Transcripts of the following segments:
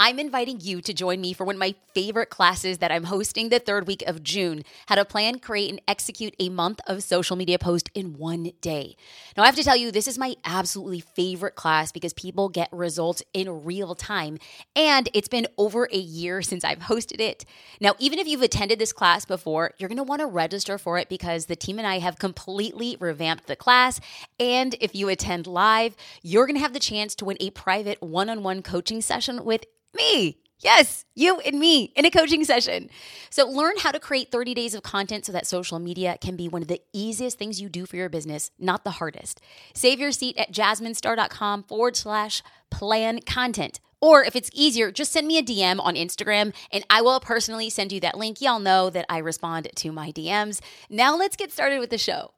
I'm inviting you to join me for one of my favorite classes that I'm hosting the third week of June how to plan, create, and execute a month of social media post in one day. Now, I have to tell you, this is my absolutely favorite class because people get results in real time, and it's been over a year since I've hosted it. Now, even if you've attended this class before, you're gonna wanna register for it because the team and I have completely revamped the class. And if you attend live, you're gonna have the chance to win a private one on one coaching session with me. Yes, you and me in a coaching session. So, learn how to create 30 days of content so that social media can be one of the easiest things you do for your business, not the hardest. Save your seat at jasminestar.com forward slash plan content. Or if it's easier, just send me a DM on Instagram and I will personally send you that link. Y'all know that I respond to my DMs. Now, let's get started with the show.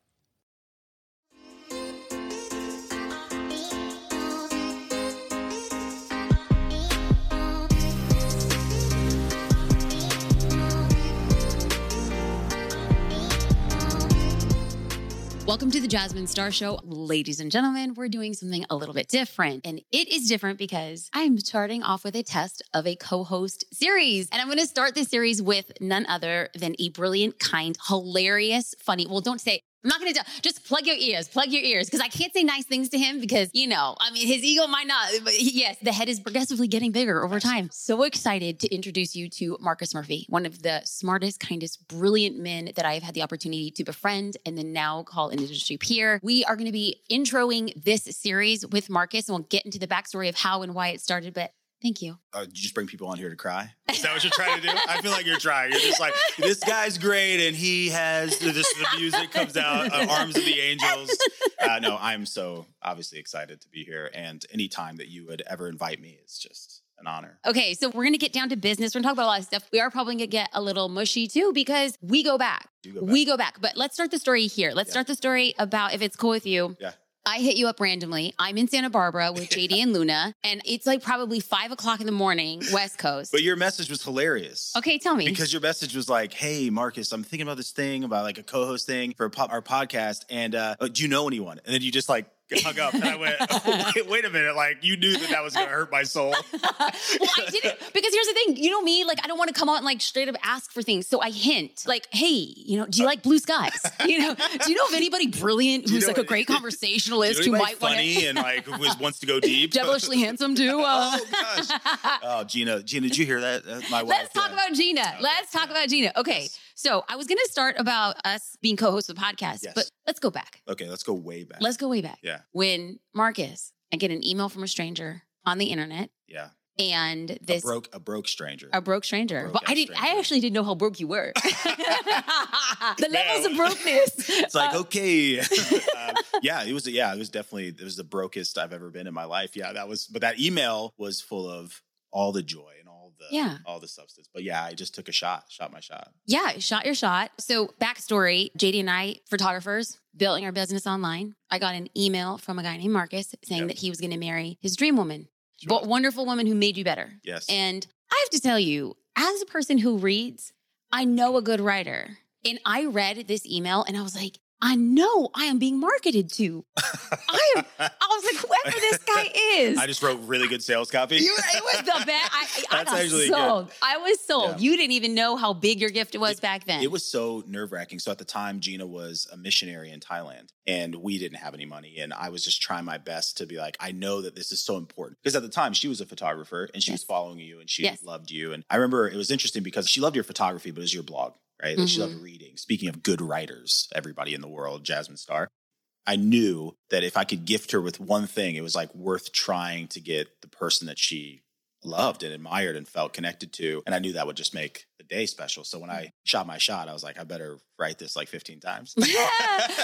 Welcome to the Jasmine Star Show. Ladies and gentlemen, we're doing something a little bit different. And it is different because I'm starting off with a test of a co host series. And I'm going to start this series with none other than a brilliant, kind, hilarious, funny. Well, don't say I'm not going to tell. just plug your ears, plug your ears, because I can't say nice things to him because, you know, I mean, his ego might not, but yes, the head is progressively getting bigger over time. So excited to introduce you to Marcus Murphy, one of the smartest, kindest, brilliant men that I have had the opportunity to befriend and then now call an industry peer. We are going to be introing this series with Marcus and we'll get into the backstory of how and why it started. But Thank you. Uh, you just bring people on here to cry? Is that what you're trying to do? I feel like you're trying. You're just like, this guy's great, and he has this. The music comes out, uh, Arms of the Angels. Uh, no, I'm so obviously excited to be here, and any time that you would ever invite me is just an honor. Okay, so we're gonna get down to business. We're gonna talk about a lot of stuff. We are probably gonna get a little mushy too because we go back. Go back. We go back. But let's start the story here. Let's Yeah. start the story about if it's cool with you. Yeah. I hit you up randomly. I'm in Santa Barbara with JD and Luna, and it's like probably five o'clock in the morning, West Coast. But your message was hilarious. okay, tell me. Because your message was like, "Hey, Marcus, I'm thinking about this thing about like a co-host thing for po- our podcast, and uh, uh, do you know anyone?" And then you just like hung up, and I went, oh, wait, "Wait a minute! Like you knew that that was going to hurt my soul." well, I didn't because here's the thing. You know me, like I don't want to come out and like straight up ask for things. So I hint, like, hey, you know, do you like blue skies? You know, do you know of anybody brilliant you who's know like a great conversationalist You who might funny to and like who is- wants to go deep. devilishly handsome too? Uh, oh gosh! Oh, Gina, Gina, did you hear that? Uh, my wife. Let's talk yeah. about Gina. Let's talk yeah. about Gina. Okay. Yes. So I was going to start about us being co-hosts of the podcast, Yes. but let's go back. Okay, let's go way back. Let's go way back. Yeah, When Marcus, I get an email from a stranger on the internet yeah. and this a broke, a broke stranger. a broke stranger. broke but I didn't I actually didn't know how broke you were. the levels of brokenness. It's like Uh, okay, um, yeah. It was yeah. It was definitely it was the brokest I've ever been in my life. Yeah, that was. But that email was full of all the joy the Yeah. all the substance. But yeah, I just took a shot, shot my shot. Yeah, shot your shot. So, backstory JD and I, photographers, building our business online. I got an email from a guy named Marcus saying Yep. that he was going to marry his dream woman, Sure. but wonderful woman who made you better. Yes. And I have to tell you, as a person who reads, I know a good writer. And I read this email and I was like, I know I am being marketed to. I am, I was like, whoever this guy is. I just wrote really good sales copy. You, it was the best. I, I, got good. sold. I was sold. Yeah. You didn't even know how big your gift was back then. It was so nerve wracking. So at the time, Gina was a missionary in Thailand and we didn't have any money. And I was just trying my best to be like, I know that this is so important. Because at the time, she was a photographer and she was following you and she Yes. loved you. And I remember it was interesting because she loved your photography, but it was your blog, right? Like, She loved mm-hmm. reading. Speaking of good writers, everybody in the world, Jasmine Star. I knew that if I could gift her with one thing, it was like worth trying to get the person that she loved and admired and felt connected to. And I knew that would just make the day special. So when I mm. shot my shot, I was like, I better write this like 15 times.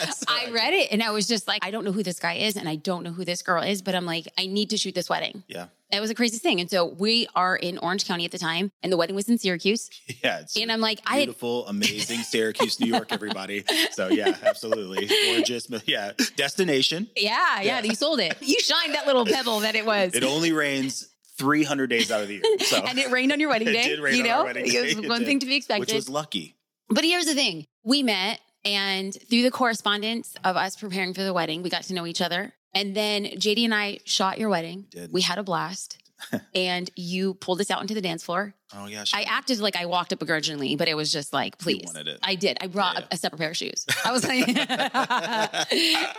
So I read it and I was just like, I don't know who this guy is and I don't know who this girl is, but I'm like, I need to shoot this wedding. Yeah. It was a crazy thing. And so we are in Orange County at the time and the wedding was in Syracuse. Yeah. And I'm like, I had, beautiful, amazing Syracuse, New York, everybody. So yeah, absolutely. Gorgeous. Yeah. Destination. yeah, yeah, Yeah. you sold it. You shined that little pebble that it was. It only rains 300 days out of the year. So and it rained on your wedding It day. did rain you on know, it was It one did. thing to be expected. which was lucky. But here's the thing we met, and through the correspondence of us preparing for the wedding, we got to know each other. And then JD and I shot your wedding. Did. We had a blast. and you pulled us out into the dance floor. Oh yeah. I acted like I walked up begrudgingly, but it was just like, please. it. I did. I brought Yeah, yeah. A, a separate pair of shoes. I was like,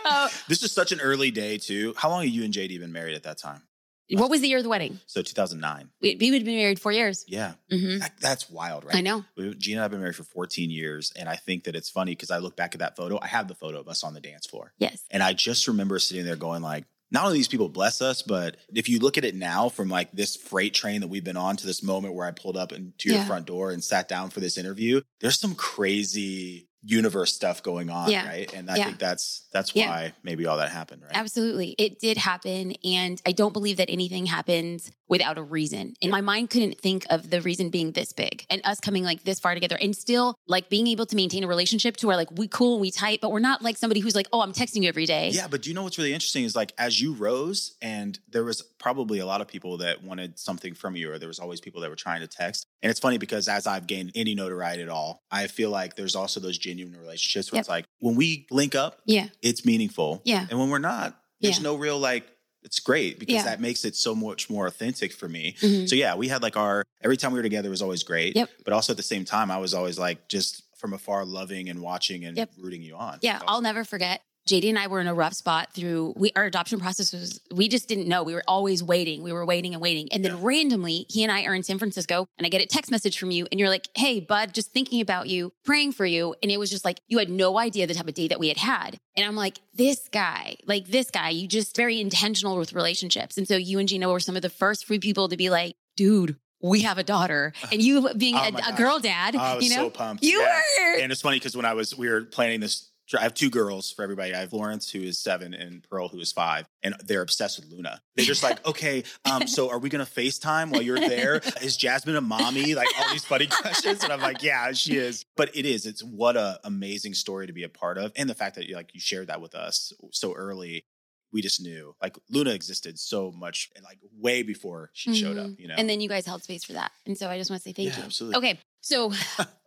Oh, this is such an early day too. How long have you and JD been married at that time? What was the year of the wedding? So 2009. We, we had been married four years. Yeah, hmm That- that's wild, right? I know. We- Gina and I've been married for 14 years, and I think that it's funny because I look back at that photo. I have the photo of us on the dance floor, Yes. and I just remember sitting there going like. Not only these people bless us, but if you look at it now from like this freight train that we've been on to this moment where I pulled up into your Yeah. front door and sat down for this interview, there's some crazy universe stuff going on, Yeah. right? And I Yeah. think that's that's Yeah. why maybe all that happened, right? Absolutely. It did happen. And I don't believe that anything happens without a reason. And my mind couldn't think of the reason being this big and us coming like this far together and still like being able to maintain a relationship to where like we cool and we tight, but we're not like somebody who's like, oh, I'm texting you every day. Yeah, but do you know what's really interesting is like as you rose, and there was probably a lot of people that wanted something from you, or there was always people that were trying to text. And it's funny because as I've gained any notoriety at all, I feel like there's also those genuine relationships where Yep. it's like when we link up, Yeah. it's meaningful. Yeah. And when we're not, there's Yeah. no real like it's great because Yeah. that makes it so much more authentic for me. Mhm. So yeah, we had like our every time we were together was always great. Yep. But also at the same time, I was always like just from afar loving and watching and Yep. rooting you on. Yeah, I'll never forget. JD and I were in a rough spot through we our adoption process was we just didn't know. We were always waiting. We were waiting and waiting. And then Yeah. randomly, he and I are in San Francisco and I get a text message from you and you're like, "Hey, bud, just thinking about you, praying for you." And it was just like you had no idea the type of day that we had had. And I'm like, "This guy, like this guy, you just very intentional with relationships." And so you and Gina were some of the first few people to be like, "Dude, we have a daughter." And you being Oh a, a girl dad, I was you know? so pumped. you Yeah. were And it's funny because when I was, we were planning this. I have two girls for everybody. I have Florence, who is seven, and Pearl, who is five, and they're obsessed with Luna. They're just like, okay, um, so are we gonna FaceTime while you're there? Is Jasmine a mommy? Like all these funny questions, and I'm like, yeah, she is. But it is. It's what a amazing story to be a part of, and the fact that you like you shared that with us so early. We just knew like Luna existed so much, like way before she showed up. Mhm. You know, And then you guys held space for that. And so I just want to say thank Yeah, you. absolutely. Okay. So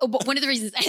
oh, but one of the reasons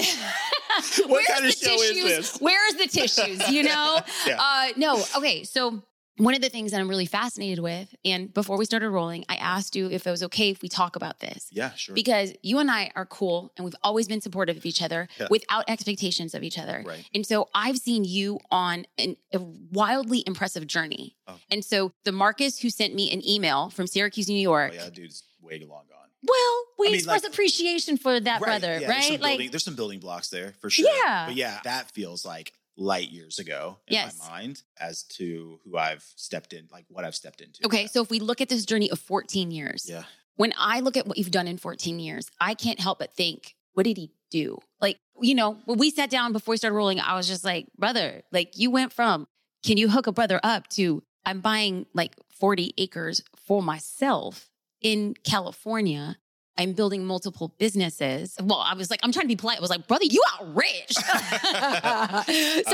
What Where's kind of the show is tissues? this? Where's the tissues? You know? Yeah. Uh no. Okay. So one of the things that I'm really fascinated with, and before we started rolling, I asked you if it was okay if we talk about this. yeah, sure. Because you and I are cool and we've always been supportive of each other Yeah. without expectations of each other. Right. And so I've seen you on an, a wildly impressive journey. Oh. And so the Marcus who sent me an email from Syracuse, New York. Oh, yeah, dude's way long. Well, we I mean, express like- appreciation for that brother, yeah, right? some, Like, building, there's some building blocks there for sure. Yeah. But yeah, that feels like light years ago in Yes. my mind as to who I've stepped in, like what I've stepped into. okay, Yeah. so if we look at this journey of 14 years, yeah. when I look at what you've done in 14 years, I can't help but think, what did he do? Like, you know, when we sat down before we started rolling, I was just like, brother, like you went from, can you hook a brother up to, I'm buying like 40 acres for myself in California. I'm building multiple businesses. Well, I was like, I'm trying to be polite. I was like, brother, you out rich. so,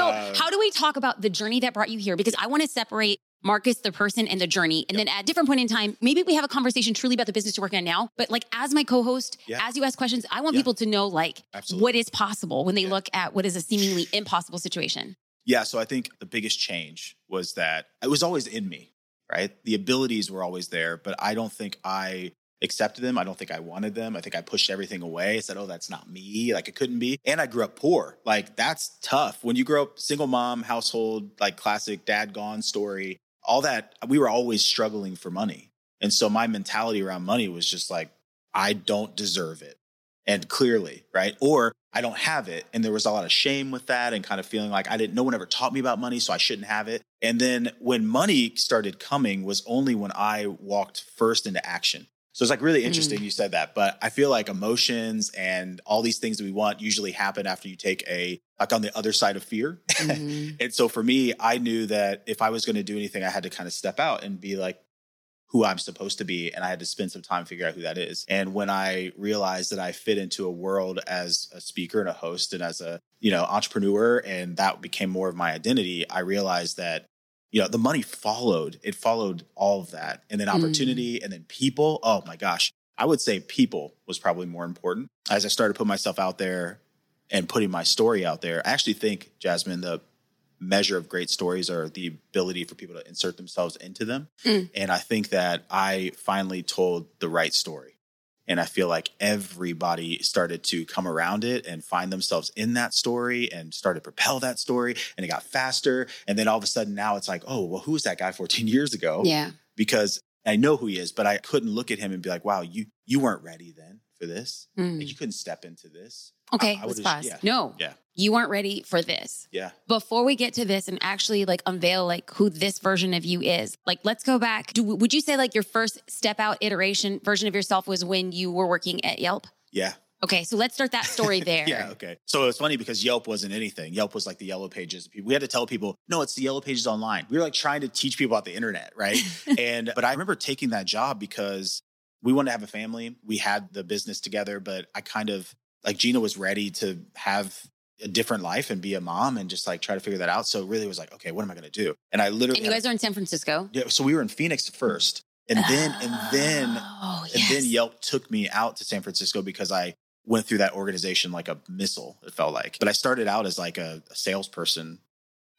Uh, how do we talk about the journey that brought you here? Because I want to separate Marcus, the person, and the journey. And then at a different point in time, maybe we have a conversation truly about the business you're working on now. But like as my co-host, Yeah. as you ask questions, I want Yeah. people to know like Absolutely. what is possible when they Yeah. look at what is a seemingly impossible situation. Yeah. So I think the biggest change was that it was always in me, right? The abilities were always there, but I don't think I accepted them. I don't think I wanted them. I think I pushed everything away. I said, oh, that's not me. Like it couldn't be. And I grew up poor. Like that's tough. When you grow up single mom household, like classic dad gone story, all that, we were always struggling for money. And so my mentality around money was just like, I don't deserve it. And clearly, right? Or I don't have it. And there was a lot of shame with that and kind of feeling like I didn't, no one ever taught me about money, so I shouldn't have it. And then when money started coming was only when I walked first into action. So it's like really interesting you said that, but I feel like emotions and all these things that we want usually happen after you take a, like on the other side of fear. Mhm. And so for me, I knew that if I was going to do anything, I had to kind of step out and be like who I'm supposed to be. And I had to spend some time figuring out who that is. And when I realized that I fit into a world as a speaker and a host and as a, you know, entrepreneur, and that became more of my identity, I realized that, you know, the money followed. It followed all of that. And then Mm. opportunity and then people. Oh my gosh. I would say people was probably more important. As I started putting myself out there and putting my story out there, I actually think, Jasmine, the measure of great stories are the ability for people to insert themselves into them. Mm. And I think that I finally told the right story. And I feel like everybody started to come around it and find themselves in that story and started to propel that story. And it got faster. And then all of a sudden now it's like, oh, well, who was that guy 14 years ago? Yeah. Because I know who he is, but I couldn't look at him and be like, wow, you you weren't ready then for this. Mm. Like, you couldn't step into this. Okay, I let's pause. yeah. No, Yeah. You weren't ready for this. Yeah. Before we get to this and actually like unveil like who this version of you is, like let's go back. Do, would you say like your first step out iteration version of yourself was when you were working at Yelp? Yeah. Okay, so let's start that story there. Yeah, okay. So it's funny because Yelp wasn't anything. Yelp was like the yellow pages. We had to tell people, no, it's the yellow pages online. We were like trying to teach people about the internet, right? and but I remember taking that job because we wanted to have a family. We had the business together, but I kind of like Gina was ready to have a different life and be a mom and just like try to figure that out. So it really was like, okay, what am I going to do? And I literally And you guys are in San Francisco. yeah, so we were in Phoenix first. And then and then oh, and yes. then Yelp took me out to San Francisco because I went through that organization like a missile, it felt like. But I started out as like a, a salesperson,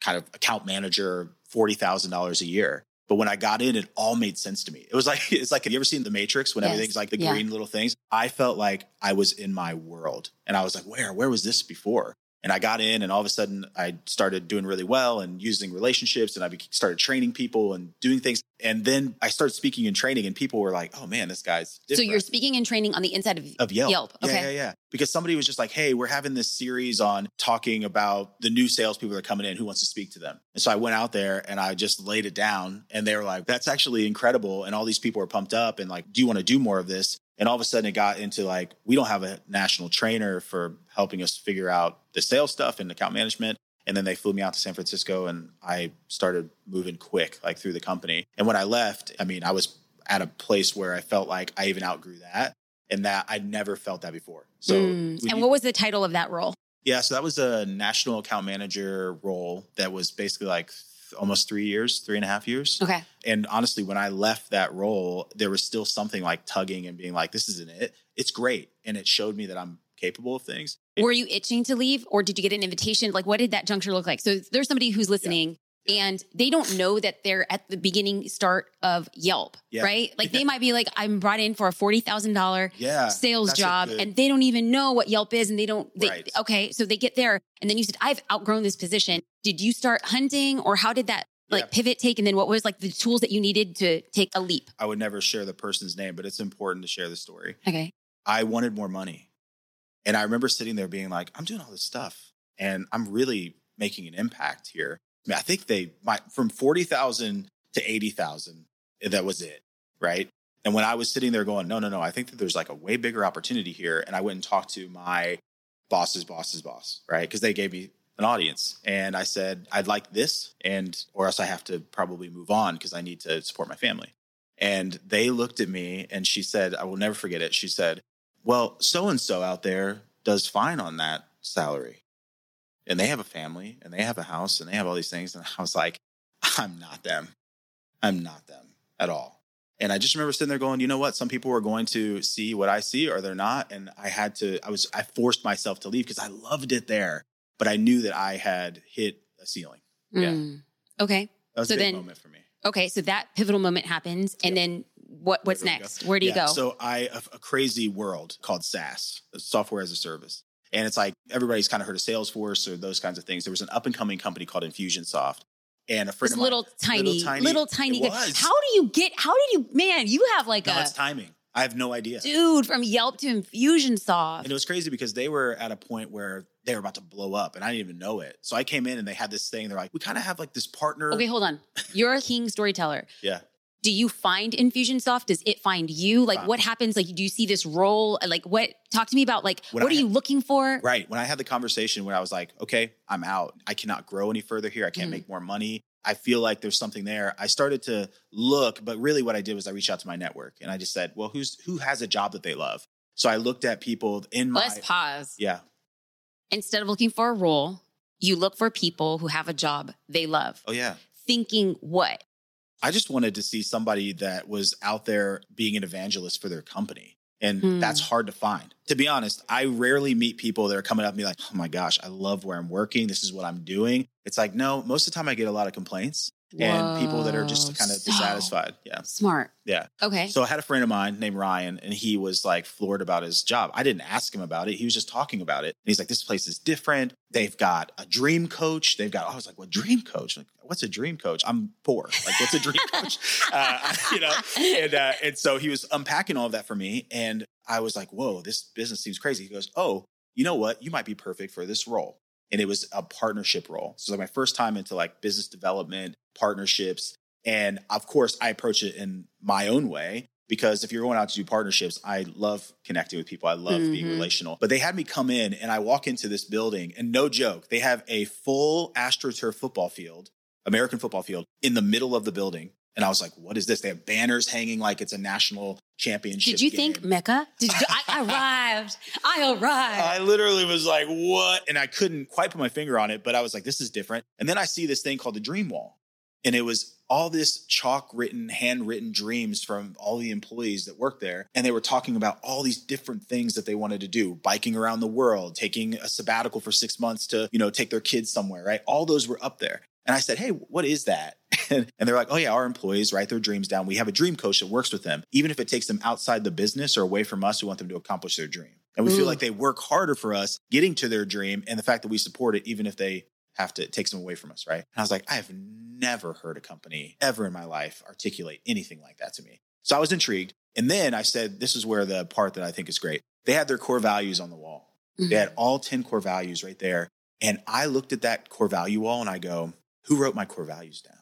kind of account manager, $40,000 a year. But when I got in, it all made sense to me. It was like, it's like, have you ever seen The Matrix when Yes. everything's like the Yeah. green little things? I felt like I was in my world. And I was like, where? Where was this before? And I got in, and all of a sudden, I started doing really well and using relationships, and I started training people and doing things. And then I started speaking and training, and people were like, "Oh man, this guy's so you're speaking and training on the inside of, of Yelp. Yelp. Yeah, Okay. yeah, yeah. Because somebody was just like, "Hey, we're having this series on talking about the new salespeople that are coming in. Who wants to speak to them?" And so I went out there and I just laid it down, and they were like, "That's actually incredible." And all these people are pumped up and like, "Do you want to do more of this?" And all of a sudden, it got into like, we don't have a national trainer for helping us figure out the sales stuff and account management. And then they flew me out to San Francisco, and I started moving quick, like through the company. And when I left, I mean, I was at a place where I felt like I even outgrew that, and that I'd never felt that before. So, Mm. and you- what was the title of that role? yeah, so that was a national account manager role that was basically like almost three years, three and a half years. Okay. And honestly, when I left that role, there was still something like tugging and being like, this isn't it. It's great. And it showed me that I'm capable of things. Were you itching to leave or did you get an invitation? Like, what did that juncture look like? So there's somebody who's listening and they don't know that they're at the beginning start of Yelp, Yeah. right? Like, they might be like, I'm brought in for a $40,000 Yeah. sales job good- and they don't even know what Yelp is and they don't, they, Right. okay. So they get there and then you said, I've outgrown this position. Did you start hunting or how did that like Yeah. pivot take? And then what was like the tools that you needed to take a leap? I would never share the person's name, but it's important to share the story. Okay. I wanted more money. And I remember sitting there being like, I'm doing all this stuff and I'm really making an impact here. I, think they my from 40,000 to 80,000 that was it, right? And when I was sitting there going, no, no, no, I think that there's like a way bigger opportunity here and I went and talked to my boss's boss's boss, right? Because they gave me an audience and I said, I'd like this and or else I have to probably move on because I need to support my family. And they looked at me and she said, I will never forget it. She said, Well, so and so out there does fine on that salary. And they have a family and they have a house and they have all these things. And I was like, I'm not them. I'm not them at all. And I just remember sitting there going, you know what? Some people are going to see what I see or they're not. And I had to, I was, I forced myself to leave because I loved it there. But I knew that I had hit a ceiling. Yeah. Mm. Okay. That was So a big then- moment for me. Okay. So that pivotal moment happens. And then what, what's next? Where do you Yeah, go? So I a, a crazy world called SaaS, software as a service. And it's like everybody's kind of heard of Salesforce or those kinds of things. There was an up and coming company called Infusionsoft. And a friend This of mine, little tiny, little tiny, It guy. was. How do you get? How did you, man? You have like no, a it's timing. I have no idea. dude from Yelp to Infusionsoft. And it was crazy because they were at a point where they were about to blow up and I didn't even know it. So I came in and they had this thing. They're like, we kind of have like this partner. Okay, hold on. You're a king storyteller. Yeah. Do you find Infusionsoft? Does it find you? Like, Uh, what happens? Like, do you see this role? Like, what? Talk to me about like, what are you looking for? Right. When I had the conversation where I was like, okay, I'm out. I cannot grow any further here. I can't Mhm. make more money. I feel like there's something there. I started to look, but really what I did was I reached out to my network and I just said, well, who's who has a job that they love? So I looked at people in my Let's pause. Yeah. Instead of looking for a role, you look for people who have a job they love. Oh yeah. Thinking what? I just wanted to see somebody that was out there being an evangelist for their company. And Hmm. that's hard to find. To be honest, I rarely meet people that are coming up and be like, oh my gosh, I love where I'm working. This is what I'm doing. It's like, no, most of the time I get a lot of complaints and people that are just kind of so dissatisfied. Yeah. Smart. Yeah. Okay. So I had a friend of mine named Ryan, and he was like floored about his job. I didn't ask him about it. He was just talking about it. And he's like, this place is different. They've got a dream coach. They've got, I was like, what dream coach? Like, what's a dream coach? I'm poor. Like, what's a dream coach? Uh, you know, and, uh, and so he was unpacking all of that for me. And I was like, whoa, this business seems crazy. He goes, oh, you know what? You might be perfect for this role. And it was a partnership role. So like my first time into like business development, partnerships. And of course, I approach it in my own way because if you're going out to do partnerships, I love connecting with people. I love being Mhm. relational. But they had me come in and I walk into this building and no joke, they have a full AstroTurf football field, American football field in the middle of the building. And I was like, what is this? They have banners hanging like it's a national championship. Did you game. think Mecca? Did you, I arrived. I arrived. I literally was like, what? And I couldn't quite put my finger on it, but I was like, this is different. And then I see this thing called the Dream Wall. And it was all this chalk written, handwritten dreams from all the employees that worked there. And they were talking about all these different things that they wanted to do biking around the world, taking a sabbatical for six months to, you know, take their kids somewhere, right? All those were up there. And I said, Hey, what is that? And, and they're like, Oh, yeah, our employees write their dreams down. We have a dream coach that works with them. Even if it takes them outside the business or away from us, we want them to accomplish their dream. And we Ooh. feel mm. like they work harder for us getting to their dream and the fact that we support it, even if they have to take takes them away from us, right? And I was like, I have never heard a company ever in my life articulate anything like that to me. So I was intrigued. And then I said, this is where the part that I think is great. They had their core values on the wall. They had mm-hmm. all 10 core values right there. And I looked at that core value wall and I go, who wrote my core values down?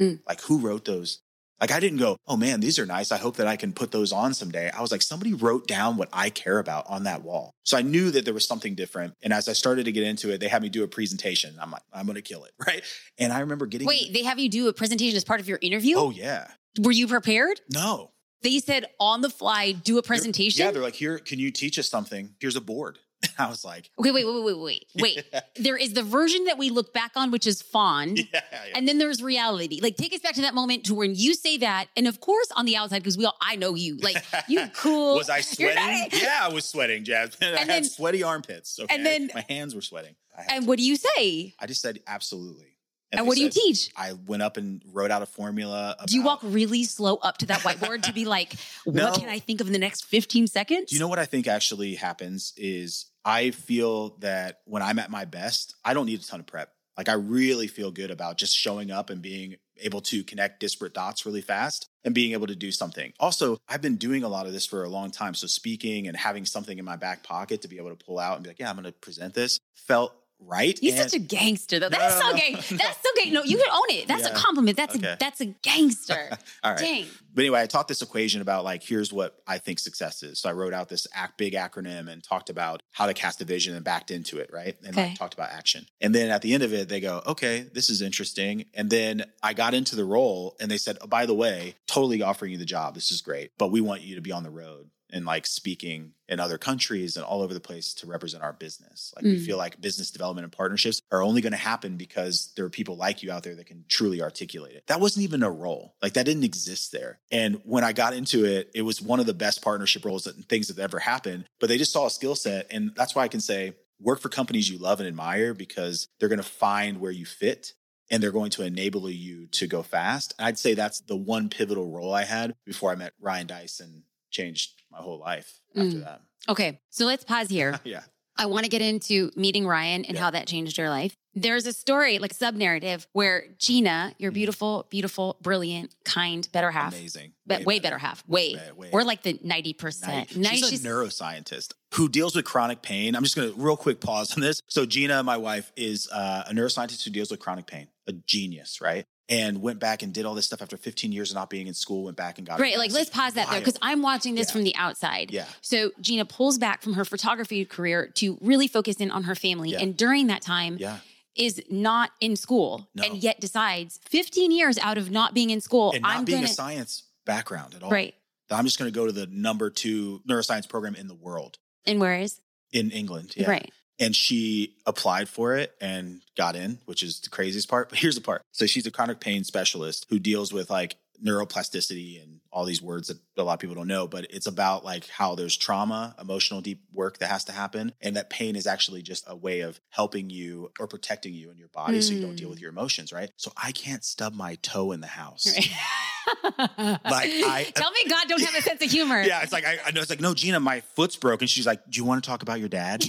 Mm. Like who wrote those? Like I didn't go, oh man, these are nice. I hope that I can put those on someday. I was like, somebody wrote down what I care about on that wall. So I knew that there was something different. And as I started to get into it, they had me do a presentation. I'm like, I'm going to kill it. Right. And I remember getting, Wait, they have you do a presentation as part of your interview? oh yeah. Were you prepared? No. They said on the fly, do a presentation. Yeah. They're like, here, can you teach us something? Here's a board. I was like, okay, wait, wait, wait, wait, wait. Wait. there is the version that we look back on, which is fond. yeah, yeah. And then there's reality. Like, take us back to that moment to when you say that. And of course, on the outside, because we all, I know you. Like, you cool. Was I sweating? not- Yeah, I was sweating, Jasmine. I And had sweaty armpits. Okay. and then- my hands were sweating. And what do you say? I just said absolutely. And what do you teach? I went up and wrote out a formula. Do you walk really slow up to that whiteboard to be like, No. what can I think of in the next 15 seconds? Do you know what I think actually happens is I feel that when I'm at my best, I don't need a ton of prep. Like I really feel good about just showing up and being able to connect disparate dots really fast and being able to do something. Also, I've been doing a lot of this for a long time. So speaking and having something in my back pocket to be able to pull out and be like, yeah, I'm going to present this felt right. You're And- such a gangster, though. No, That's no, so no, gang. That's so gang. No, you can own it. That's a compliment. That's Okay. a that's a gangster. All right. Dang. But anyway, I taught this equation about like, here's what I think success is. So I wrote out this ac- big acronym and talked about how to cast a vision and backed into it, right? And Okay. like, talked about action. And then at the end of it, they go, okay, this is interesting. And then I got into the role and they said, oh, by the way, totally offering you the job. This is great, but we want you to be on the road and like speaking in other countries and all over the place to represent our business. Like we Mm. feel like business development and partnerships are only going to happen because there are people like you out there that can truly articulate it. That wasn't even a role. Like that didn't exist there. And when I got into it, it was one of the best partnership roles and things that ever happened. But they just saw a skill set. And that's why I can say work for companies you love and admire because they're going to find where you fit and they're going to enable you to go fast. And I'd say that's the one pivotal role I had before I met Ryan and changed my whole life after Mm. that. Okay, so let's pause here. Yeah. I want to get into meeting Ryan and Yeah. how that changed your life. There's a story, like sub narrative, where Gina, your Mhm. beautiful, beautiful, brilliant, kind, better half, Amazing. but way, better half, way, Way- way- we're like the ninety percent. Nice. She's a neuroscientist who deals with chronic pain. I'm just going to real quick pause on this. So Gina, my wife, is uh, a neuroscientist who deals with chronic pain, a genius, right? And went back and did all this stuff after 15 years of not being in school. Went back and got Right, like let's pause that though, because I'm watching this Yeah. from the outside. Yeah. So Gina pulls back from her photography career to really focus in on her family, Yeah. and during that time Yeah. is not in school, No. and yet decides 15 years out of not being in school, And not I'm being gonna a science background at all. right. That I'm just going to go to the number two neuroscience program in the world And where is in England. Yeah. right? And she applied for it and got in, which is the craziest part. But here's the part. So she's a chronic pain specialist who deals with like neuroplasticity and all these words that a lot of people don't know, but it's about like how there's trauma, emotional deep work that has to happen. And that pain is actually just a way of helping you or protecting you in your body mm. so you don't deal with mm. your emotions, right? So I can't stub my toe in the house. Right. like I tell me God don't have a sense of humor. Yeah, it's like I, I know it's like, no, Gina, my foot's broken. She's like, Do you want to talk about your dad?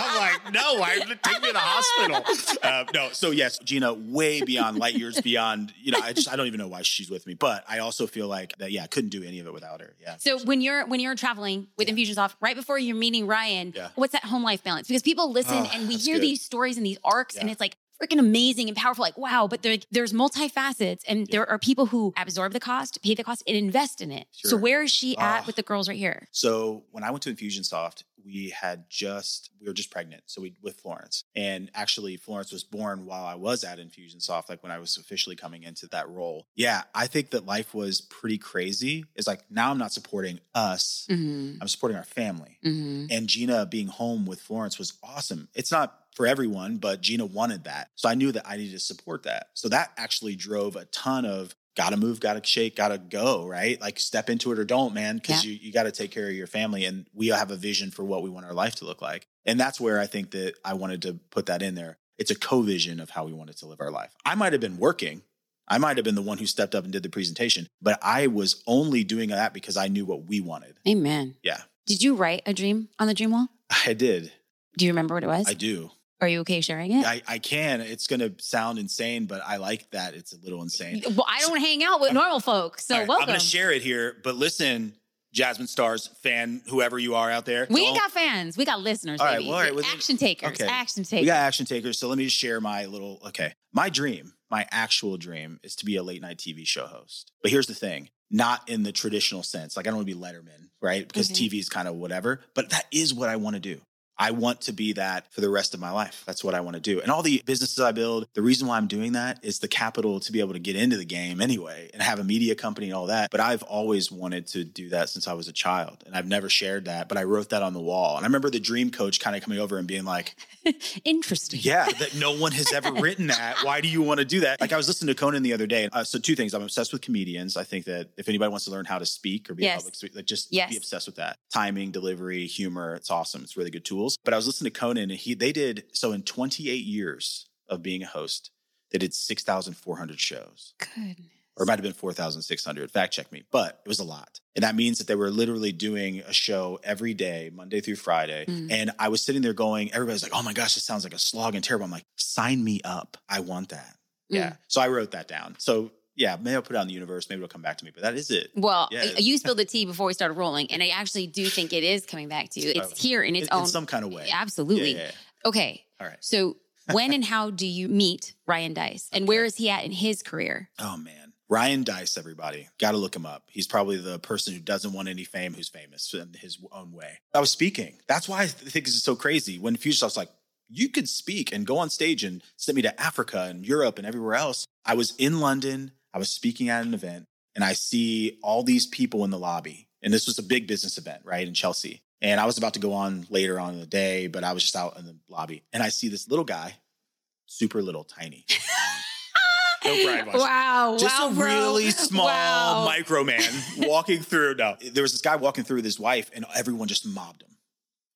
I'm like, no, I take me to the hospital. Uh, no, so yes, Gina, way beyond light years beyond. You know, I just I don't even know why she's with me, but I also feel like that. Yeah, I couldn't do any of it without her. Yeah. So when you're when you're traveling with yeah. Infusionsoft, right before you're meeting Ryan, yeah. what's that home life balance? Because people listen oh, and we hear good. these stories and these arcs, yeah. and it's like freaking amazing and powerful. Like, wow, but there, there's multifacets and yeah. there are people who absorb the cost, pay the cost, and invest in it. Sure. So where is she at uh, with the girls right here? So when I went to Infusionsoft, we had just we were just pregnant so we with florence. And actually florence was born while i was at infusionsoft like when i was officially coming into that role. Yeah i think that life was pretty crazy. It's like now i'm not supporting us. Mm-hmm. i'm supporting our family. Mm-hmm. and gina being home with florence was awesome. It's not for everyone but gina wanted that. So i knew that i needed to support that. So that actually drove a ton of gotta move, gotta shake, gotta go, right? Like step into it or don't, man, because yeah. you, you gotta take care of your family. And we have a vision for what we want our life to look like. And that's where I think that I wanted to put that in there. It's a co-vision of how we wanted to live our life. I might have been working. I might have been the one who stepped up and did the presentation, but I was only doing that because I knew what we wanted. Amen. Yeah. Did you write a dream on the dream wall? I did. Do you remember what it was? I do. Are you okay sharing it? I, I can. It's going to sound insane, but I like that it's a little insane. Well, I don't so, hang out with I'm, normal folks, so right, welcome. I'm going to share it here, but listen, Jasmine Stars fan, whoever you are out there. We ain't got fans. We got listeners. All right, well, all right, action takers. Okay. Action takers. We got action takers. So let me just share my little. Okay, my dream, my actual dream, is to be a late night TV show host. But here's the thing: not in the traditional sense. Like I don't want to be Letterman, right? Because mm-hmm. TV is kind of whatever. But that is what I want to do. I want to be that for the rest of my life. That's what I want to do. And all the businesses I build, the reason why I'm doing that is the capital to be able to get into the game anyway and have a media company and all that. But I've always wanted to do that since I was a child. And I've never shared that, but I wrote that on the wall. And I remember the dream coach kind of coming over and being like, Interesting. Yeah, that no one has ever written that. Why do you want to do that? Like I was listening to Conan the other day. Uh, so two things. I'm obsessed with comedians. I think that if anybody wants to learn how to speak or be yes. a public speaker, like just yes. be obsessed with that. Timing, delivery, humor. It's awesome. It's really good tools. But I was listening to Conan and he they did so in 28 years of being a host, they did 6,400 shows. Goodness or it might have been 4,600. Fact check me, but it was a lot. And that means that they were literally doing a show every day, Monday through Friday. Mm. And I was sitting there going, everybody's like, oh my gosh, this sounds like a slog and terrible. I'm like, sign me up. I want that. Mm. Yeah. So I wrote that down. So yeah, maybe I'll put it out in the universe. Maybe it'll come back to me, but that is it. Well, yeah. you spilled the tea before we started rolling, and I actually do think it is coming back to you. It's oh. here in its in, own, in some kind of way. Absolutely. Yeah, yeah, okay. All right. So when and how do you meet Ryan Deiss, and okay. where is he at in his career? Oh man. Ryan Deiss, everybody, got to look him up. He's probably the person who doesn't want any fame who's famous in his own way. I was speaking. That's why I think this is so crazy. When was like, you could speak and go on stage and send me to Africa and Europe and everywhere else. I was in London. I was speaking at an event and I see all these people in the lobby. And this was a big business event, right, in Chelsea. And I was about to go on later on in the day, but I was just out in the lobby and I see this little guy, super little, tiny. No. Wow. Just wow, a really small wow. micro man walking through. No, there was this guy walking through with his wife, and everyone just mobbed him.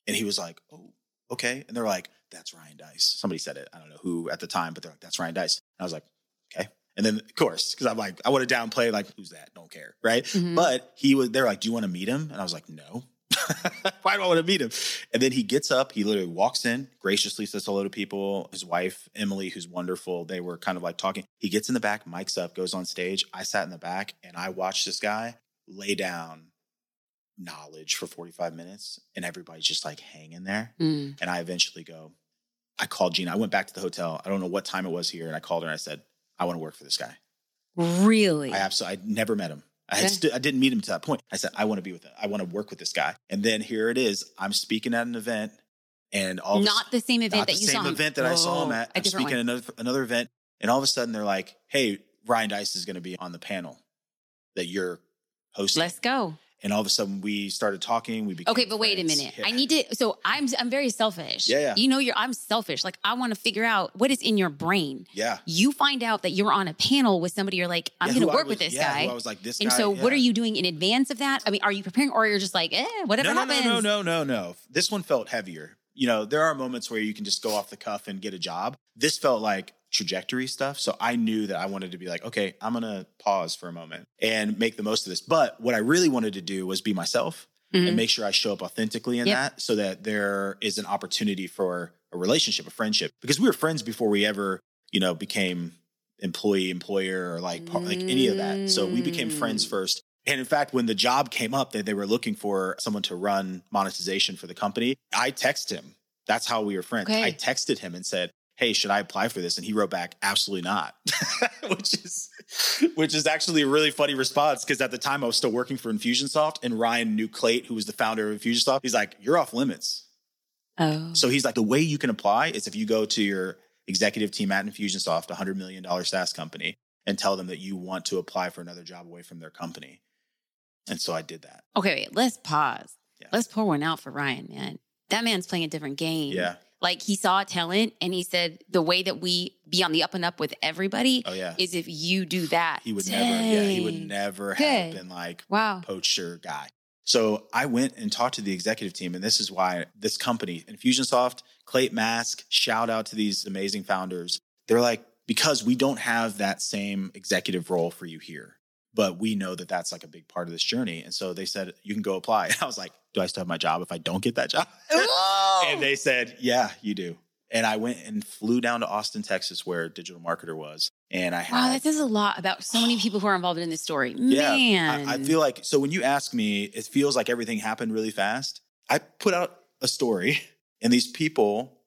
And he was like, oh, okay. And they're like, that's Ryan Deiss. Somebody said it. I don't know who at the time, but they're like, that's Ryan Deiss. And I was like, okay. And then, of course, because I'm like, I want to downplay, like, who's that? Don't care. Right. Mm-hmm. But he was, they're like, do you want to meet him? And I was like, no. Why do I want to meet him? And then he gets up, he literally walks in, graciously says hello to people. His wife, Emily, who's wonderful, they were kind of like talking. He gets in the back, mics up, goes on stage. I sat in the back and I watched this guy lay down knowledge for 45 minutes and everybody's just like hanging there. Mm. And I eventually go, I called Gina. I went back to the hotel. I don't know what time it was here. And I called her and I said, I want to work for this guy. Really? I absolutely, I never met him. I, st- I didn't meet him to that point. I said, I want to be with it. I want to work with this guy. And then here it is. I'm speaking at an event and all not the same event that you saw him. event that I saw him at. I'm speaking at another, another event. And all of a sudden they're like, hey, Ryan Deiss is going to be on the panel that you're hosting. Let's go. And all of a sudden we started talking. We became Okay, but wait a minute. Yeah. I need to. So I'm I'm very selfish. Yeah, yeah. You know, you're I'm selfish. Like I want to figure out what is in your brain. Yeah. You find out that you're on a panel with somebody. You're like, I'm Yeah, going to work was- with this yeah, guy. I was like, this and guy, so, what are you doing in advance of that? I mean, are you preparing, or you're just like, eh, whatever no, no, happens? No, no, no, no, no. This one felt heavier. You know, there are moments where you can just go off the cuff and get a job. This felt like trajectory stuff. So I knew that I wanted to be like, okay, I'm going to pause for a moment and make the most of this. But what I really wanted to do was be myself Mhm. and make sure I show up authentically in Yep. that so that there is an opportunity for a relationship, a friendship. Because we were friends before we ever, you know, became employee, employer, or like par- like any of that. So we became friends Mm. first. And in fact, when the job came up that they were looking for someone to run monetization for the company, I texted him. That's how we were friends. Okay. I texted him and said, Hey, should I apply for this? And he wrote back, absolutely not. which is which is actually a really funny response because at the time I was still working for Infusionsoft and Ryan knew Clate, who was the founder of Infusionsoft. He's like, You're off limits. Oh, So he's like, the way you can apply is if you go to your executive team at Infusionsoft, a $100 million SaaS company, and tell them that you want to apply for another job away from their company. And so I did that. okay. Wait, let's pause. Yeah. Let's pour one out for Ryan, man. That man's playing a different game. Yeah. Like he saw talent, and he said the way that we be on the up and up with everybody Oh, yeah. is if you do that. He would never, yeah, he would never Okay. have been like Wow. poacher guy. So I went and talked to the executive team, and this is why this company, Infusionsoft, Clayton Mask, shout out to these amazing founders. They're like, because we don't have that same executive role for you here, but we know that that's like a big part of this journey. And so they said, you can go apply. And I was like, do I still have my job if I don't get that job? and they said, yeah, you do. And I went and flew down to Austin, Texas, where Digital Marketer was. And I had Wow, that says a lot about so many people who are involved in this story. yeah, Man. I, I feel like so when you ask me, it feels like everything happened really fast. I put out a story, and these people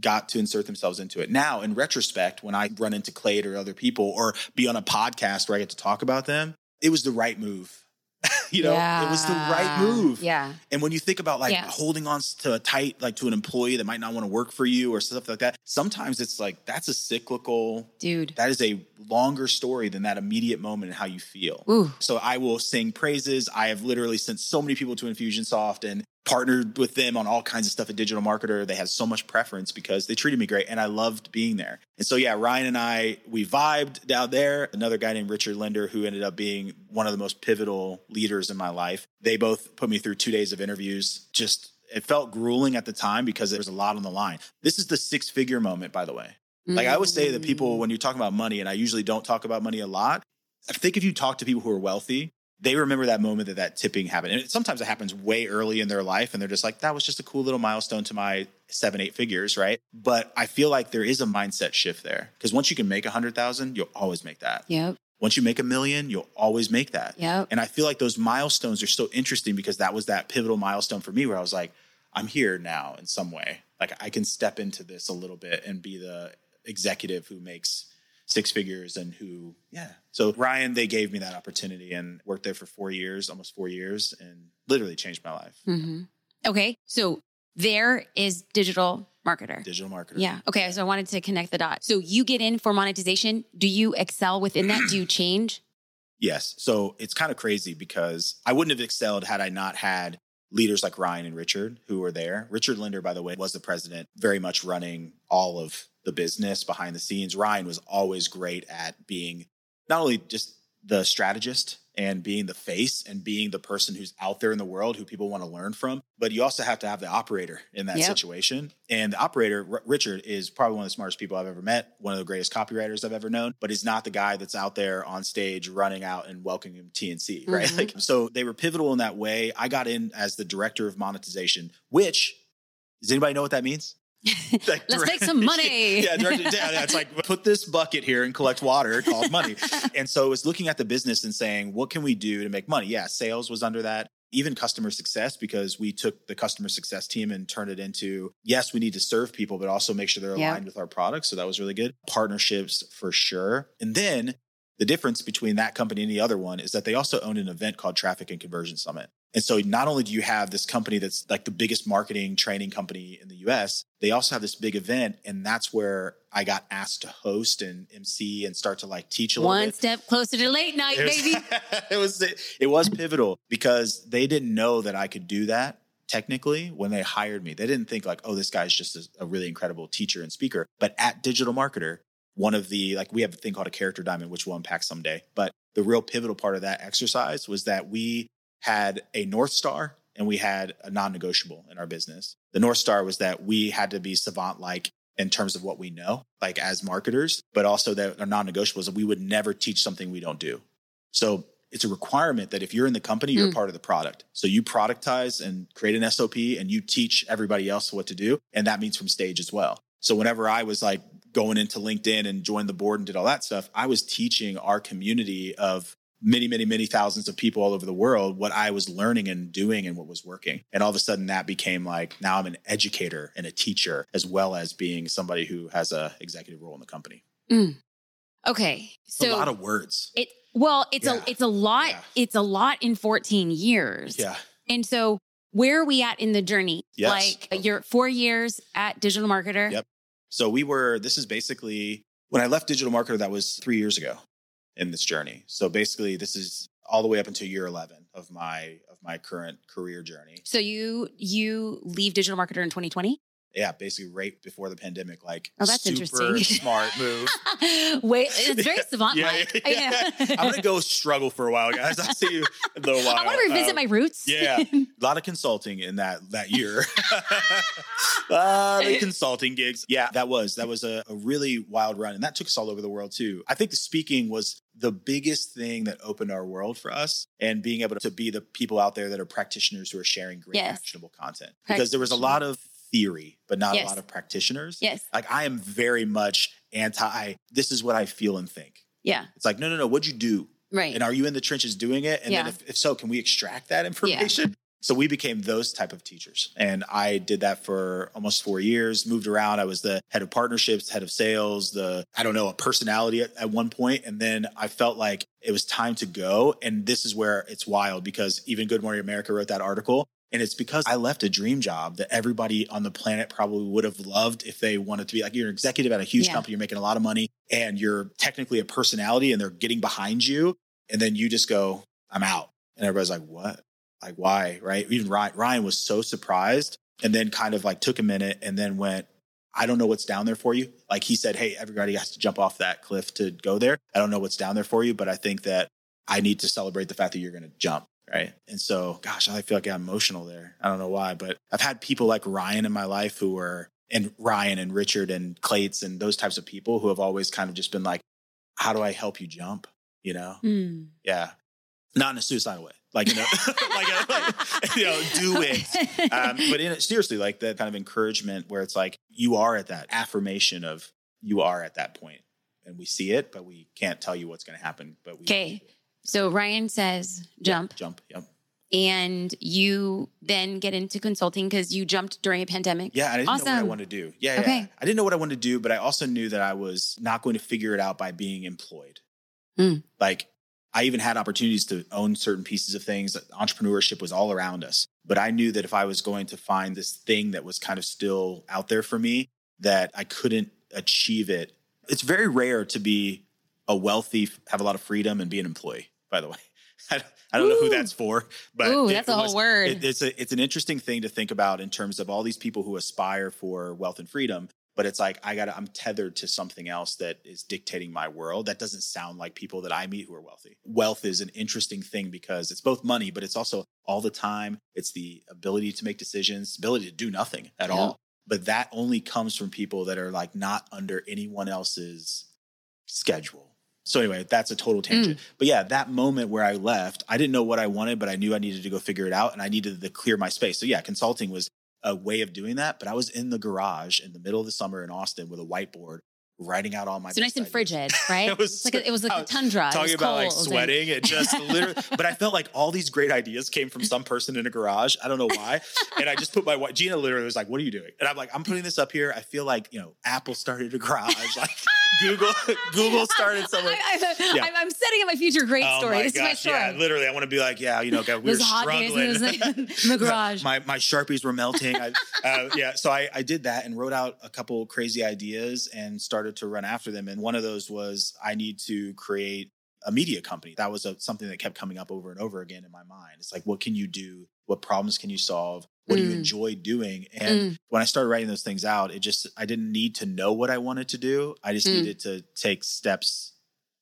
got to insert themselves into it. Now, in retrospect, when I run into Clate or other people, or be on a podcast where I get to talk about them, it was the right move. you know, it was the right move. Yeah. And when you think about like Yeah. holding on to a tight, like to an employee that might not want to work for you or stuff like that, sometimes it's like that's a cyclical Dude. that is a longer story than that immediate moment and how you feel. Ooh. So I will sing praises. I have literally sent so many people to Infusionsoft and partnered with them on all kinds of stuff at Digital Marketer. They had so much preference because they treated me great and I loved being there. And so yeah, Ryan and I we vibed down there. Another guy named Richard Lindner who ended up being one of the most pivotal leaders in my life. They both put me through 2 days of interviews. Just it felt grueling at the time because there was a lot on the line. This is the six-figure moment by the way. Like I always say that people, Mm. when you talk about money, and I usually don't talk about money a lot, I think if you talk to people who are wealthy, they remember that moment that that tipping happened. And sometimes it happens way early in their life, and they're just like, that was just a cool little milestone to my seven, eight figures, right? But I feel like there is a mindset shift there because once you can make a hundred thousand, you'll always make that. Yep. Once you make a million, you'll always make that. Yep. And I feel like those milestones are so interesting because that was that pivotal milestone for me where I was like, I'm here now in some way. Like I can step into this a little bit and be the executive who makes six figures and who, yeah. So Ryan, they gave me that opportunity and worked there for four years, almost four years, and literally changed my life. hmm Okay. So there is digital marketer. Digital marketer. Yeah. Okay. So I wanted to connect the dots. So you get in for monetization. Do you excel within that? Do you change? Yes. So it's kind of crazy because I wouldn't have excelled had I not had leaders like Ryan and Richard who were there. Richard Lindner, by the way, was the president, very much running all of the business behind the scenes. Ryan was always great at being not only just the strategist and being the face and being the person who's out there in the world who people want to learn from, but you also have to have the operator in that Yep. situation. And the operator, R- Richard, is probably one of the smartest people I've ever met, one of the greatest copywriters I've ever known, but he's not the guy that's out there on stage running out and welcoming TNC, right? Mhm. Like, so they were pivotal in that way. I got in as the director of monetization, which does anybody know what that means? Like, Let's make some money. yeah, yeah, yeah, it's like put this bucket here and collect water called money. and so it was looking at the business and saying, what can we do to make money? Yeah, sales was under that. Even customer success, because we took the customer success team and turned it into, yes, we need to serve people, but also make sure they're Yeah. aligned with our products. So that was really good. Partnerships for sure. And then the difference between that company and the other one is that they also owned an event called Traffic and Conversion Summit. And so not only do you have this company that's like the biggest marketing training company in the US, they also have this big event. And that's where I got asked to host and MC and start to like teach a little One bit. step closer to late night, It was, baby. it was it was pivotal because they didn't know that I could do that technically when they hired me. They didn't think like, oh, this guy's just a, a really incredible teacher and speaker. But at Digital Marketer, one of the like we have a thing called a character diamond, which we'll unpack someday. But the real pivotal part of that exercise was that we had a North Star and we had a non-negotiable in our business. The North Star was that we had to be savant like in terms of what we know, like as marketers, but also that our non-negotiables that we would never teach something we don't do. So it's a requirement that if you're in the company, you're Mm. part of the product. So you productize and create an SOP and you teach everybody else what to do. And that means from stage as well. So whenever I was like going into LinkedIn and joined the board and did all that stuff, I was teaching our community of many, many, many thousands of people all over the world what I was learning and doing and what was working. And all of a sudden that became like now I'm an educator and a teacher as well as being somebody who has a executive role in the company. Mm. Okay. It's So a lot of words. it well, it's Yeah. a it's a lot. Yeah. It's a lot in 14 years. Yeah. And so where are we at in the journey? Yes. Like you're four years at digital marketer. Yep. So we were, this is basically when I left Digital Marketer, that was three years ago in this journey. So basically, this is all the way up until year 11 of my of my current career journey. So you you leave digital marketer in 2020? Yeah, basically right before the pandemic. Like, Oh, that's super interesting. smart move. Wait, it's very savant Yeah, like. yeah, yeah. I'm gonna go struggle for a while, guys. I'll see you in a little while. I want to revisit Um, my roots. yeah. a lot of consulting in that that year. lot of consulting gigs. Yeah, that was that was a, a really wild run, and that took us all over the world too. I think the speaking was the biggest thing that opened our world for us, and being able to be the people out there that are practitioners who are sharing great Yes. actionable content. Because there was a lot of theory, but not Yes. a lot of practitioners. yes. Like I am very much anti. This is what I feel and think. Yeah. It's like no, no, no. What'd you do? Right. And are you in the trenches doing it? And Yeah. then if, if so, can we extract that information? So we became those type of teachers. And I did that for almost four years, moved around. I was the head of partnerships, head of sales, the, I don't know, a personality at, at one point. And then I felt like it was time to go. And this is where it's wild because even Good Morning America wrote that article. And it's because I left a dream job that everybody on the planet probably would have loved if they wanted to be like you're an executive at a huge Yeah. company, you're making a lot of money and you're technically a personality and they're getting behind you. And then you just go, I'm out. And everybody's like, what? Like, why? Right. Even Ryan, Ryan was so surprised and then kind of like took a minute and then went, I don't know what's down there for you. Like he said, Hey, everybody has to jump off that cliff to go there. I don't know what's down there for you, but I think that I need to celebrate the fact that you're going to jump. Right. And so, gosh, I feel like I'm emotional there. I don't know why, but I've had people like Ryan in my life who were, and Ryan and Richard and Clates and those types of people who have always kind of just been like, how do I help you jump? You know? Hmm. Yeah. Not in a suicidal way. Like, you know, like, a, like, you know, do it. Um, but in seriously, like that kind of encouragement where it's like you are at that affirmation of you are at that point and we see it, but we can't tell you what's going to happen. But we Okay. So Ryan says jump, jump. Yep. and you then get into consulting because you jumped during a pandemic. Yeah. I didn't know what I Awesome. wanted to do. Yeah, yeah. Okay. I didn't know what I wanted to do, but I also knew that I was not going to figure it out by being employed. Mm. Like I even had opportunities to own certain pieces of things. Entrepreneurship was all around us. But I knew that if I was going to find this thing that was kind of still out there for me, that I couldn't achieve it. It's very rare to be a wealthy, have a lot of freedom and be an employee, by the way. I, I don't know who that's for, but Ooh, that's a whole word. it- it's a it's an interesting thing to think about in terms of all these people who aspire for wealth and freedom. But it's like I got to I'm tethered to something else that is dictating my world. That doesn't sound like people that I meet who are wealthy. Wealth is an interesting thing because it's both money, but it's also all the time. It's the ability to make decisions, ability to do nothing at Yeah. all. But that only comes from people that are like not under anyone else's schedule. So anyway, that's a total tangent. Mm. But yeah, that moment where I left, I didn't know what I wanted, but I knew I needed to go figure it out and I needed to clear my space. So yeah, consulting was a way of doing that. But I was in the garage in the middle of the summer in Austin with a whiteboard, writing out all my So nice and ideas. frigid, right? It was- like a, it was like a tundra. Talking about like sweating, it just literally. But I felt like all these great ideas came from some person in a garage. I don't know why. And I just put my. Gina literally was like, "What are you doing?" And I'm like, "I'm putting this up here. I feel like you know, Apple started a garage. Like Google Google started somewhere. I, I, Yeah. I'm, I'm setting up my future great Oh story. my this gosh, is my story. yeah, literally, I want to be like, yeah, you know, God, we It were struggling. and it was like in the garage. my my sharpies were melting. I, uh, yeah, so I, I did that and wrote out a couple crazy ideas and started to run after them. And one of those was I need to create a media company. That was a, something that kept coming up over and over again in my mind. It's like, what can you do? What problems can you solve? What do you Mm. enjoy doing? And Mm. when I started writing those things out, it just I didn't need to know what I wanted to do. I just Mm. needed to take steps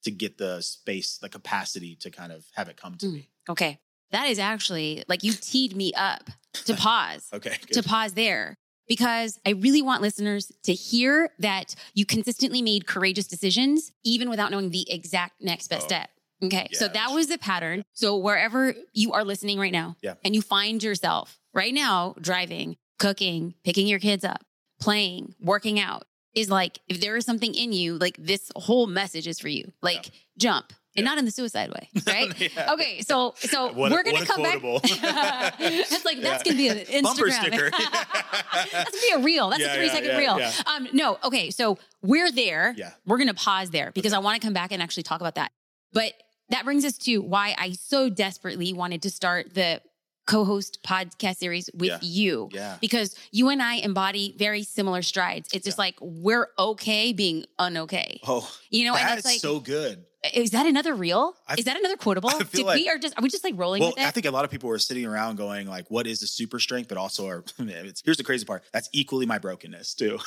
to get the space, the capacity to kind of have it come to Mm. me. Okay. That is actually like you teed me up to pause, Okay, to pause there because I really want listeners to hear that you consistently made courageous decisions, even without knowing the exact next best Oh. step. Okay. so that was the pattern. So wherever you are listening right now Yeah. and you find yourself right now driving, cooking, picking your kids up, playing, working out is like, if there is something in you, like this whole message is for you. Like jump and Yeah. not in the suicide way, right? Yeah. Okay, so so What we're gonna come quotable. back. it's like that's gonna be an Instagram Bumper sticker. that's gonna be a reel. That's Yeah, a three yeah, second yeah, reel. yeah. Um, no, okay, so we're there. Yeah. We're gonna pause there because I want to come back and actually talk about that. But that brings us to why I so desperately wanted to start the co-host podcast series with Yeah. you Yeah. because you and I embody very similar strides. It's just Yeah. like we're okay being unokay. Oh, You know, and it's like so good. Is that another reel? I- is that another quotable? Did like- we are just are we just like rolling Well, with it? I think a lot of people were sitting around going like, "What is the super strength?" But also, it's, here's the crazy part: that's equally my brokenness too.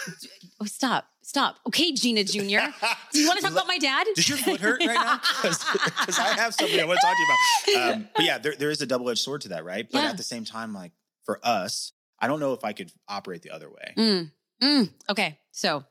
oh, stop, stop. Okay, Gina Jr. Do you want to talk about my dad? Does your foot hurt right now? Because I have something I want to talk to you about. Um, but yeah, there, there is a double edged sword to that, right? But Yeah. at the same time, like for us, I don't know if I could operate the other way. Mm, mm. Okay, so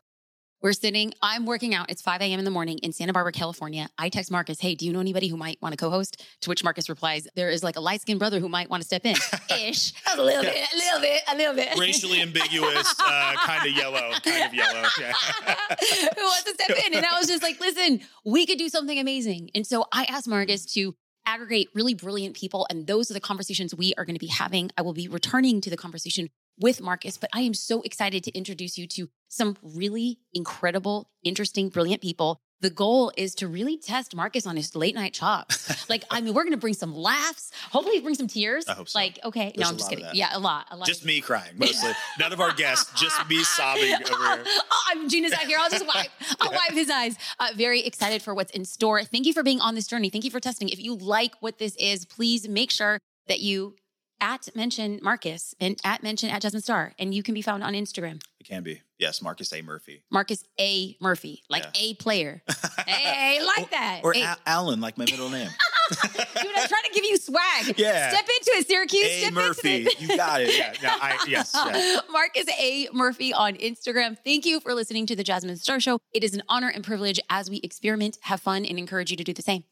we're sitting. I'm working out. It's 5 a.m. in the morning in Santa Barbara, California. I text Marcus, "Hey, do you know anybody who might want to co-host?" To which Marcus replies, "There is like a light skinned brother who might want to step in." Ish, a little bit, a little bit, a little bit. Racially ambiguous, uh, kind of yellow, kind of yellow. Yeah. who wants to step in? And I was just like, listen, we could do something amazing. And so I asked Marcus to aggregate really brilliant people. And those are the conversations we are going to be having. I will be returning to the conversation with Marcus, but I am so excited to introduce you to some really incredible, interesting, brilliant people. The goal is to really test Marcus on his late night chops. like, I mean, we're going to bring some laughs, hopefully bring some tears. I hope so. Like, okay, There's no, I'm just kidding. Yeah, a lot, a lot. Just me crying mostly. None of our guests, just me sobbing over here. oh, I'm Gina's out here. I'll just wipe. I'll wipe his eyes. Uh, very excited for what's in store. Thank you for being on this journey. Thank you for testing. If you like what this is, please make sure that you at mention Marcus and at mention at Jasmine Star, and you can be found on Instagram. It can be. Yes, Marcus A. Murphy. Marcus A. Murphy, like Yeah. A player. hey, like that. Or Al- Alan, like my middle name. dude, I'm trying to give you swag. Yeah. Step into it, Syracuse. A. Step Murphy. into it. You got it. Yeah. No, I, yes. Yeah. Marcus A. Murphy on Instagram. Thank you for listening to the Jasmine Star Show. It is an honor and privilege as we experiment, have fun, and encourage you to do the same.